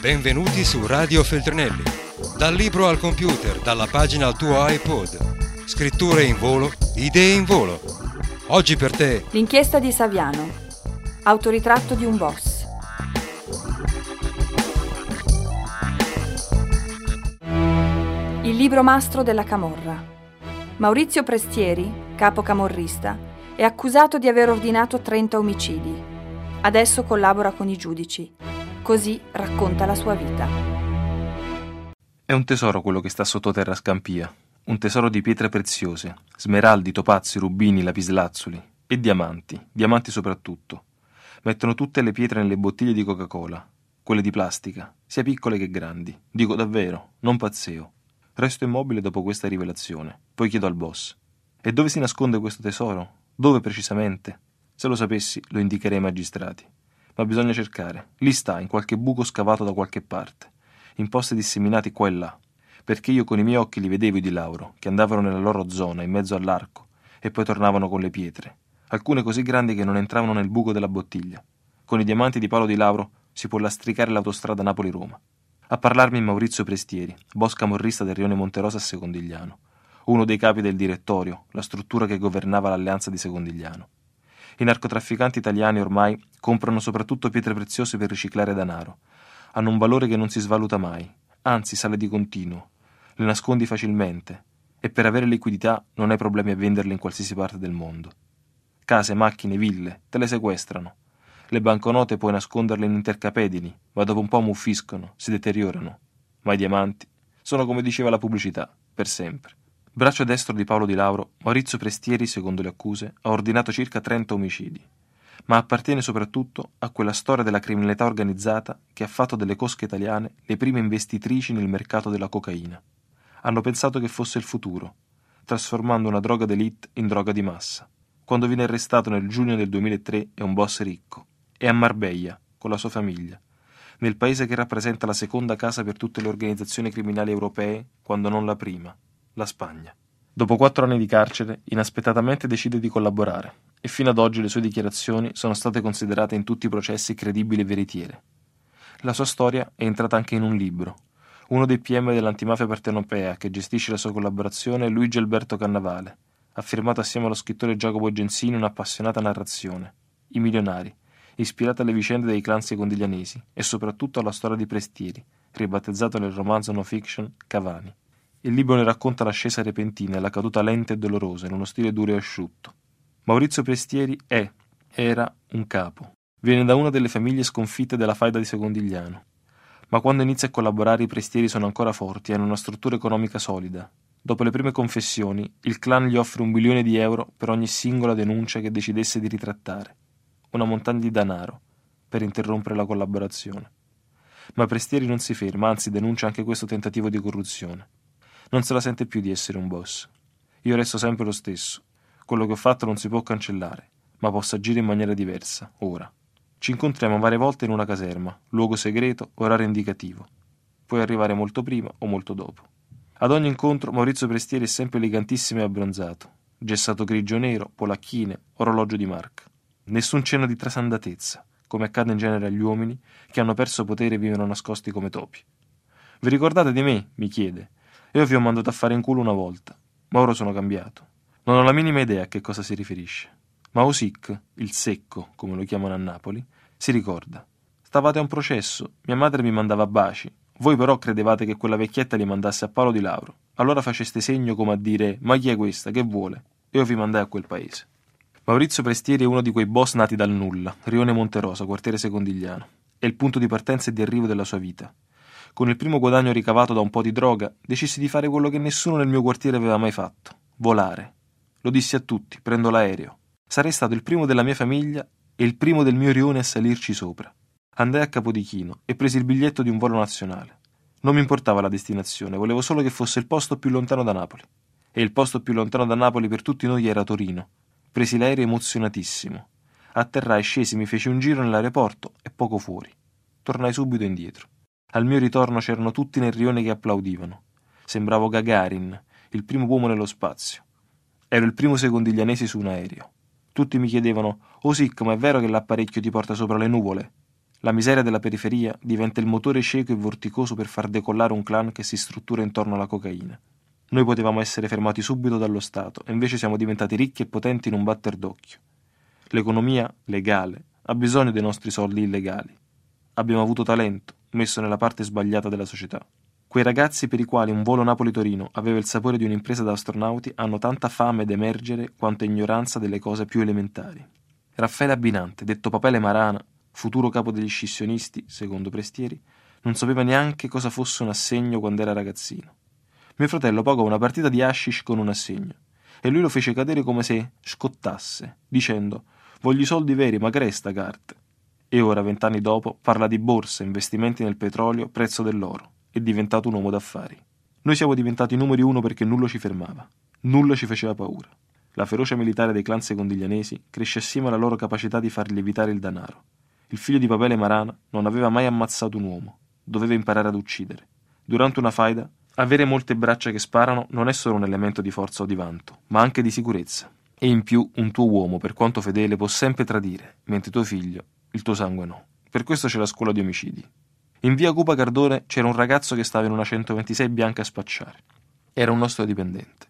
Benvenuti su Radio Feltrinelli. Dal libro al computer, dalla pagina al tuo iPod. Scritture in volo, idee in volo. Oggi per te L'inchiesta di Saviano. Autoritratto di un boss. Il libro mastro della Camorra. Maurizio Prestieri, capo camorrista, è accusato di aver ordinato 30 omicidi. Adesso collabora con i giudici. Così racconta la sua vita. È un tesoro quello che sta sottoterra a Scampia, un tesoro di pietre preziose, smeraldi, topazi, rubini, lapislazzuli e diamanti, diamanti soprattutto. Mettono tutte le pietre nelle bottiglie di Coca-Cola, quelle di plastica, sia piccole che grandi. Dico davvero, non pazzeo. Resto immobile dopo questa rivelazione, poi chiedo al boss. E dove si nasconde questo tesoro? Dove precisamente? Se lo sapessi, lo indicherei ai magistrati. Ma bisogna cercare. Lì sta, in qualche buco scavato da qualche parte, in posti disseminati qua e là, perché io con i miei occhi li vedevo i di Lauro, che andavano nella loro zona, in mezzo all'arco, e poi tornavano con le pietre, alcune così grandi che non entravano nel buco della bottiglia. Con i diamanti di Paolo di Lauro si può lastricare l'autostrada Napoli-Roma. A parlarmi Maurizio Prestieri, boss camorrista del rione Monterosa a Secondigliano, uno dei capi del direttorio, la struttura che governava l'alleanza di Secondigliano. I narcotrafficanti italiani ormai comprano soprattutto pietre preziose per riciclare denaro. Hanno un valore che non si svaluta mai, anzi sale di continuo. Le nascondi facilmente e per avere liquidità non hai problemi a venderle in qualsiasi parte del mondo. Case, macchine, ville, te le sequestrano. Le banconote puoi nasconderle in intercapedini, ma dopo un po' muffiscono, si deteriorano. Ma i diamanti sono come diceva la pubblicità, per sempre. Braccio destro di Paolo Di Lauro, Maurizio Prestieri, secondo le accuse, ha ordinato circa 30 omicidi, ma appartiene soprattutto a quella storia della criminalità organizzata che ha fatto delle cosche italiane le prime investitrici nel mercato della cocaina. Hanno pensato che fosse il futuro, trasformando una droga d'élite in droga di massa. Quando viene arrestato nel giugno del 2003 è un boss ricco. È a Marbella, con la sua famiglia, nel paese che rappresenta la seconda casa per tutte le organizzazioni criminali europee, quando non la prima, la Spagna. Dopo quattro anni di carcere, inaspettatamente decide di collaborare e fino ad oggi le sue dichiarazioni sono state considerate in tutti i processi credibili e veritiere. La sua storia è entrata anche in un libro. Uno dei PM dell'antimafia partenopea che gestisce la sua collaborazione è Luigi Alberto Cannavale. Ha firmato assieme allo scrittore Giacomo Gensini un'appassionata narrazione, I milionari, ispirata alle vicende dei clan secondiglianesi e soprattutto alla storia di Prestieri, ribattezzato nel romanzo no fiction Cavani. Il libro ne racconta l'ascesa repentina e la caduta lenta e dolorosa in uno stile duro e asciutto. Maurizio Prestieri è, era, un capo. Viene da una delle famiglie sconfitte della faida di Secondigliano. Ma quando inizia a collaborare i Prestieri sono ancora forti e hanno una struttura economica solida. Dopo le prime confessioni, il clan gli offre un milione di euro per ogni singola denuncia che decidesse di ritrattare. Una montagna di denaro per interrompere la collaborazione. Ma Prestieri non si ferma, anzi denuncia anche questo tentativo di corruzione. Non se la sente più di essere un boss. Io resto sempre lo stesso. Quello che ho fatto non si può cancellare, ma posso agire in maniera diversa, ora. Ci incontriamo varie volte in una caserma, luogo segreto, orario indicativo. Puoi arrivare molto prima o molto dopo. Ad ogni incontro Maurizio Prestieri è sempre elegantissimo e abbronzato, gessato grigio-nero, polacchine, orologio di marca. Nessun cenno di trasandatezza, come accade in genere agli uomini che hanno perso potere e vivono nascosti come topi. Vi ricordate di me? mi chiede. Io vi ho mandato a fare in culo una volta, ma ora sono cambiato. Non ho la minima idea a che cosa si riferisce. Ma Osic, il secco, come lo chiamano a Napoli, si ricorda. Stavate a un processo, mia madre mi mandava baci, voi però credevate che quella vecchietta li mandasse a Paolo di Lauro. Allora faceste segno come a dire ma chi è questa, che vuole? E io vi mandai a quel paese. Maurizio Prestieri è uno di quei boss nati dal nulla, Rione Monterosa, quartiere secondigliano. È il punto di partenza e di arrivo della sua vita. Con il primo guadagno ricavato da un po' di droga, decisi di fare quello che nessuno nel mio quartiere aveva mai fatto: volare. Lo dissi a tutti: prendo l'aereo. Sarei stato il primo della mia famiglia e il primo del mio rione a salirci sopra. Andai a Capodichino e presi il biglietto di un volo nazionale. Non mi importava la destinazione, volevo solo che fosse il posto più lontano da Napoli. E il posto più lontano da Napoli per tutti noi era Torino. Presi l'aereo emozionatissimo. Atterrai, scesi, mi feci un giro nell'aeroporto e poco fuori. Tornai subito indietro. Al mio ritorno c'erano tutti nel rione che applaudivano. Sembravo Gagarin, il primo uomo nello spazio. Ero il primo secondiglianese su un aereo. Tutti mi chiedevano: Oh Sic, ma è vero che l'apparecchio ti porta sopra le nuvole? La miseria della periferia diventa il motore cieco e vorticoso per far decollare un clan che si struttura intorno alla cocaina. Noi potevamo essere fermati subito dallo Stato e invece siamo diventati ricchi e potenti in un batter d'occhio. L'economia legale ha bisogno dei nostri soldi illegali. Abbiamo avuto talento, messo nella parte sbagliata della società. Quei ragazzi per i quali un volo Napoli-Torino aveva il sapore di un'impresa da astronauti hanno tanta fame d'emergere quanto ignoranza delle cose più elementari. Raffaele Abbinante, detto Papele Marana, futuro capo degli scissionisti, secondo Prestieri, non sapeva neanche cosa fosse un assegno quando era ragazzino. Mio fratello pagò una partita di hashish con un assegno e lui lo fece cadere come se scottasse, dicendo Voglio i soldi veri, ma cresta carte. E ora, vent'anni dopo, parla di borse, investimenti nel petrolio, prezzo dell'oro. È diventato un uomo d'affari. Noi siamo diventati numeri uno perché nulla ci fermava. Nulla ci faceva paura. La ferocia militare dei clan secondiglianesi cresce assieme alla loro capacità di far lievitare il denaro. Il figlio di Papele Marana non aveva mai ammazzato un uomo. Doveva imparare ad uccidere. Durante una faida, avere molte braccia che sparano non è solo un elemento di forza o di vanto, ma anche di sicurezza. E in più un tuo uomo, per quanto fedele, può sempre tradire, mentre tuo figlio, il tuo sangue no. Per questo c'è la scuola di omicidi. In via Cupa Cardone c'era un ragazzo che stava in una 126 bianca a spacciare. Era un nostro dipendente.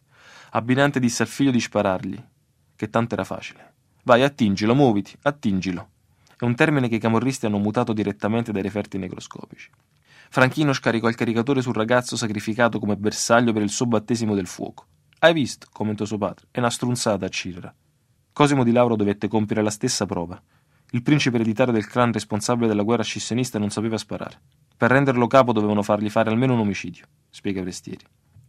Abbinante disse al figlio di sparargli, che tanto era facile. Vai, attingilo, muoviti, attingilo. È un termine che i camorristi hanno mutato direttamente dai referti necroscopici. Franchino scaricò il caricatore sul ragazzo sacrificato come bersaglio per il suo battesimo del fuoco. Hai visto, commentò suo padre, è una strunzata a Cirra. Cosimo di Lauro dovette compiere la stessa prova. Il principe ereditario del clan responsabile della guerra scissionista non sapeva sparare. Per renderlo capo dovevano fargli fare almeno un omicidio, spiega Prestieri.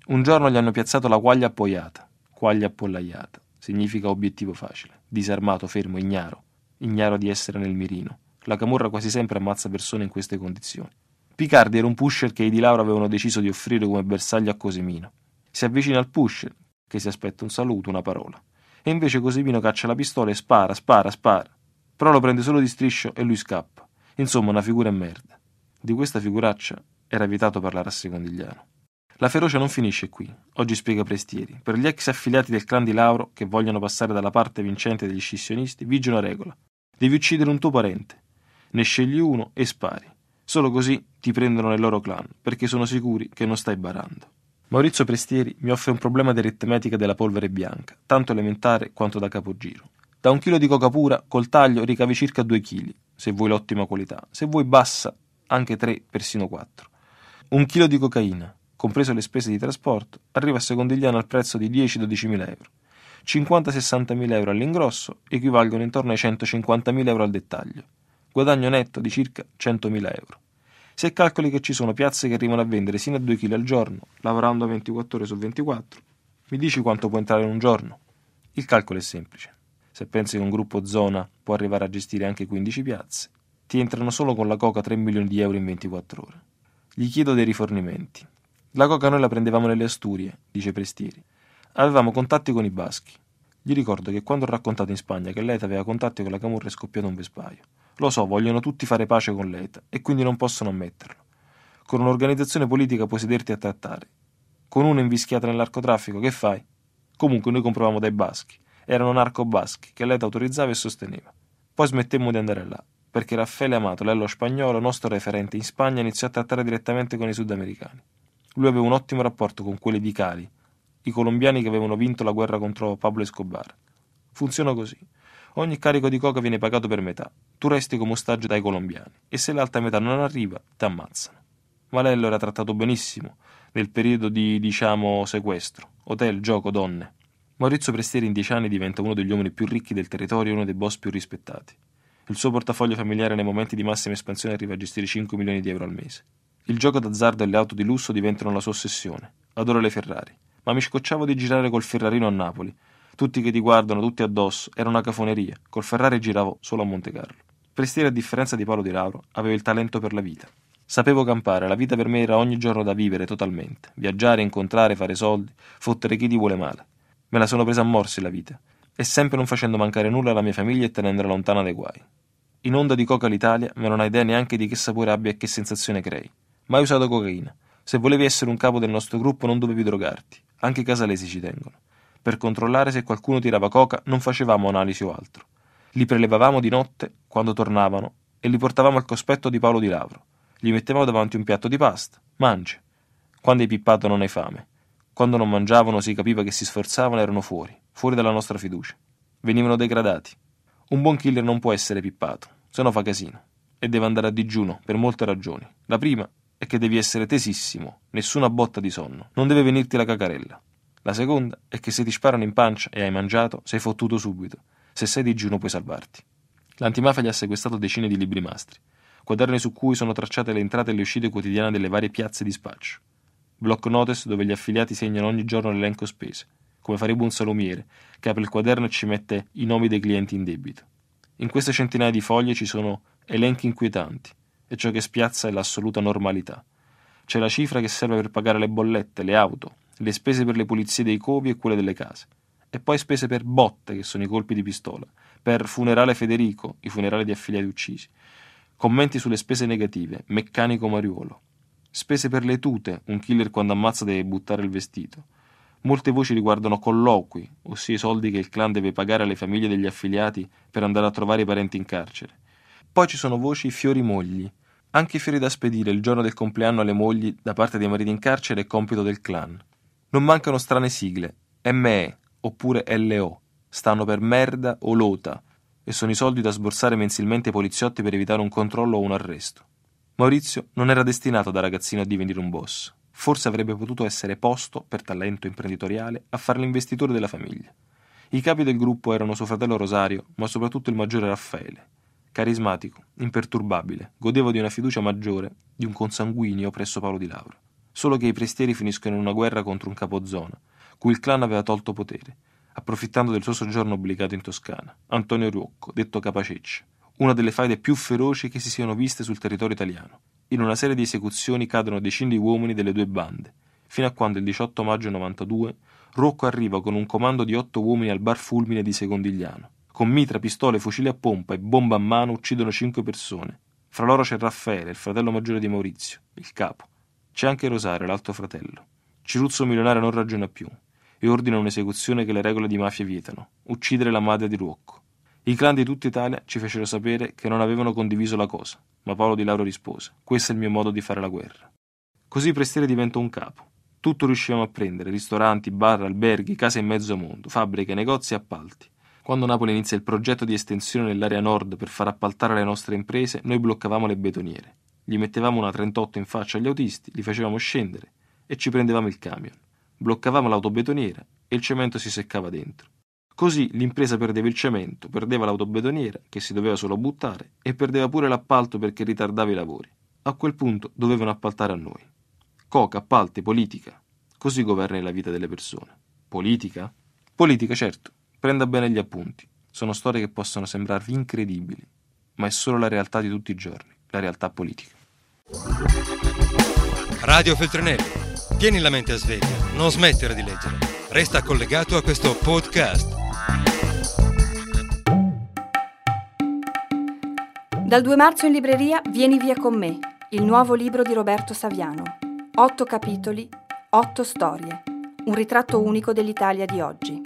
Un giorno gli hanno piazzato la quaglia appoiata. Quaglia appollaiata. Significa obiettivo facile. Disarmato, fermo, ignaro. Ignaro di essere nel mirino. La camorra quasi sempre ammazza persone in queste condizioni. Picardi era un pusher che i di Lauro avevano deciso di offrire come bersaglio a Cosimino. Si avvicina al pusher, che si aspetta un saluto, una parola. E invece Cosimino caccia la pistola e spara, spara, spara. Però lo prende solo di striscio e lui scappa. Insomma, una figura e merda. Di questa figuraccia era vietato parlare a Secondigliano. La ferocia non finisce qui, oggi spiega Prestieri. Per gli ex affiliati del clan di Lauro che vogliono passare dalla parte vincente degli scissionisti, vige una regola. Devi uccidere un tuo parente. Ne scegli uno e spari. Solo così ti prendono nel loro clan, perché sono sicuri che non stai barando. Maurizio Prestieri mi offre un problema di aritmetica della polvere bianca, tanto elementare quanto da capogiro. Da un chilo di coca pura, col taglio ricavi circa due chili, se vuoi l'ottima qualità, se vuoi bassa, anche tre, persino quattro. Un chilo di cocaina, compreso le spese di trasporto, arriva a Secondigliano al prezzo di 10-12 mila euro. 50-60 mila euro all'ingrosso equivalgono intorno ai 150 mila euro al dettaglio. Guadagno netto di circa 100 mila euro. Se calcoli che ci sono piazze che arrivano a vendere sino a 2 kg al giorno, lavorando 24 ore su 24, mi dici quanto può entrare in un giorno? Il calcolo è semplice. Se pensi che un gruppo zona può arrivare a gestire anche 15 piazze, ti entrano solo con la coca 3 milioni di euro in 24 ore. Gli chiedo dei rifornimenti. La coca noi la prendevamo nelle Asturie, dice Prestieri. Avevamo contatti con i baschi. Gli ricordo che quando ho raccontato in Spagna che l'ETA aveva contatti con la Camorra è scoppiato un vespaio. Lo so, vogliono tutti fare pace con l'ETA e quindi non possono ammetterlo. Con un'organizzazione politica puoi sederti a trattare. Con una invischiata nell'arcotraffico, che fai? Comunque noi compravamo dai baschi. Erano narco-baschi che l'ETA autorizzava e sosteneva. Poi smettemmo di andare là, perché Raffaele Amato, l'ello spagnolo, nostro referente in Spagna, iniziò a trattare direttamente con i sudamericani. Lui aveva un ottimo rapporto con quelli di Cali, i colombiani che avevano vinto la guerra contro Pablo Escobar. Funziona così. Ogni carico di coca viene pagato per metà. Tu resti come ostaggio dai colombiani e se l'altra metà non arriva, ti ammazzano. Malello era trattato benissimo nel periodo di, diciamo, sequestro. Hotel, gioco, donne. Maurizio Prestieri in dieci anni diventa uno degli uomini più ricchi del territorio e uno dei boss più rispettati. Il suo portafoglio familiare nei momenti di massima espansione arriva a gestire 5 milioni di euro al mese. Il gioco d'azzardo e le auto di lusso diventano la sua ossessione. Adoro le Ferrari. Ma mi scocciavo di girare col Ferrarino a Napoli, tutti che ti guardano, tutti addosso, era una cafoneria. Col Ferrari giravo solo a Monte Carlo. Prestieri, a differenza di Paolo Di Lauro, aveva il talento per la vita. Sapevo campare, la vita per me era ogni giorno da vivere totalmente. Viaggiare, incontrare, fare soldi, fottere chi ti vuole male. Me la sono presa a morsi la vita. E sempre non facendo mancare nulla alla mia famiglia e tenendola lontana dai guai. In onda di coca l'Italia, ma non hai idea neanche di che sapore abbia e che sensazione crei. Mai usato cocaina. Se volevi essere un capo del nostro gruppo non dovevi drogarti. Anche i casalesi ci tengono. Per controllare se qualcuno tirava coca non facevamo analisi o altro. Li prelevavamo di notte, quando tornavano, e li portavamo al cospetto di Paolo di Lavro. Gli mettevamo davanti un piatto di pasta. Mangi. Quando hai pippato non hai fame. Quando non mangiavano si capiva che si sforzavano erano fuori, fuori dalla nostra fiducia. Venivano degradati. Un buon killer non può essere pippato, se no fa casino. E deve andare a digiuno, per molte ragioni. La prima è che devi essere tesissimo, nessuna botta di sonno, non deve venirti la cacarella. La seconda è che se ti sparano in pancia e hai mangiato, sei fottuto subito. Se sei digiuno puoi salvarti. L'antimafia gli ha sequestrato decine di libri mastri, quaderni su cui sono tracciate le entrate e le uscite quotidiane delle varie piazze di spaccio. Block notice dove gli affiliati segnano ogni giorno l'elenco spese, come farebbe un salumiere, che apre il quaderno e ci mette i nomi dei clienti in debito. In queste centinaia di foglie ci sono elenchi inquietanti, e ciò che spiazza è l'assoluta normalità. C'è la cifra che serve per pagare le bollette, le auto, le spese per le pulizie dei covi e quelle delle case, e poi spese per botte, che sono i colpi di pistola, per funerale Federico, i funerali di affiliati uccisi, commenti sulle spese negative, meccanico Mariuolo, spese per le tute, un killer quando ammazza deve buttare il vestito. Molte voci riguardano colloqui, ossia i soldi che il clan deve pagare alle famiglie degli affiliati per andare a trovare i parenti in carcere. Poi ci sono voci fiori mogli, anche i fiori da spedire il giorno del compleanno alle mogli da parte dei mariti in carcere è compito del clan. Non mancano strane sigle, ME oppure LO, stanno per merda o lota, e sono i soldi da sborsare mensilmente ai poliziotti per evitare un controllo o un arresto. Maurizio non era destinato da ragazzino a divenire un boss. Forse avrebbe potuto essere posto, per talento imprenditoriale, a fare l'investitore della famiglia. I capi del gruppo erano suo fratello Rosario, ma soprattutto il maggiore Raffaele, carismatico, imperturbabile, godeva di una fiducia maggiore di un consanguineo presso Paolo di Lauro. Solo che i prestieri finiscono in una guerra contro un capozona, cui il clan aveva tolto potere, approfittando del suo soggiorno obbligato in Toscana, Antonio Ruocco, detto Capaceccia, una delle faide più feroci che si siano viste sul territorio italiano. In una serie di esecuzioni cadono decine di uomini delle due bande, fino a quando il 18 maggio 92 Rocco arriva con un comando di otto uomini al bar Fulmine di Secondigliano con mitra, pistole, fucili a pompa e bomba a mano uccidono cinque persone. Fra loro c'è Raffaele, il fratello maggiore di Maurizio, il capo. C'è anche Rosario, l'altro fratello. Ciruzzo milionario non ragiona più e ordina un'esecuzione che le regole di mafia vietano, uccidere la madre di Ruocco. I clan di tutta Italia ci fecero sapere che non avevano condiviso la cosa, ma Paolo Di Lauro rispose: Questo è il mio modo di fare la guerra. Così Prestiere diventò un capo. Tutto riuscivamo a prendere: ristoranti, bar, alberghi, case in mezzo mondo, fabbriche, negozi e appalti. Quando Napoli inizia il progetto di estensione nell'area nord per far appaltare le nostre imprese, noi bloccavamo le betoniere. Gli mettevamo una 38 in faccia agli autisti, li facevamo scendere e ci prendevamo il camion. Bloccavamo l'autobetoniera e il cemento si seccava dentro. Così l'impresa perdeva il cemento, perdeva l'autobetoniera, che si doveva solo buttare, e perdeva pure l'appalto perché ritardava i lavori. A quel punto dovevano appaltare a noi. Coca, appalti, politica. Così governi la vita delle persone. Politica? Politica, certo, Prenda bene gli appunti. Sono storie che possono sembrarvi incredibili, ma è solo la realtà di tutti i giorni, la realtà politica. Radio Feltrinelli. Tieni la mente a sveglia, non smettere di leggere. Resta collegato a questo podcast. Dal 2 marzo in libreria Vieni via con me, il nuovo libro di Roberto Saviano. Otto capitoli, otto storie. Un ritratto unico dell'Italia di oggi.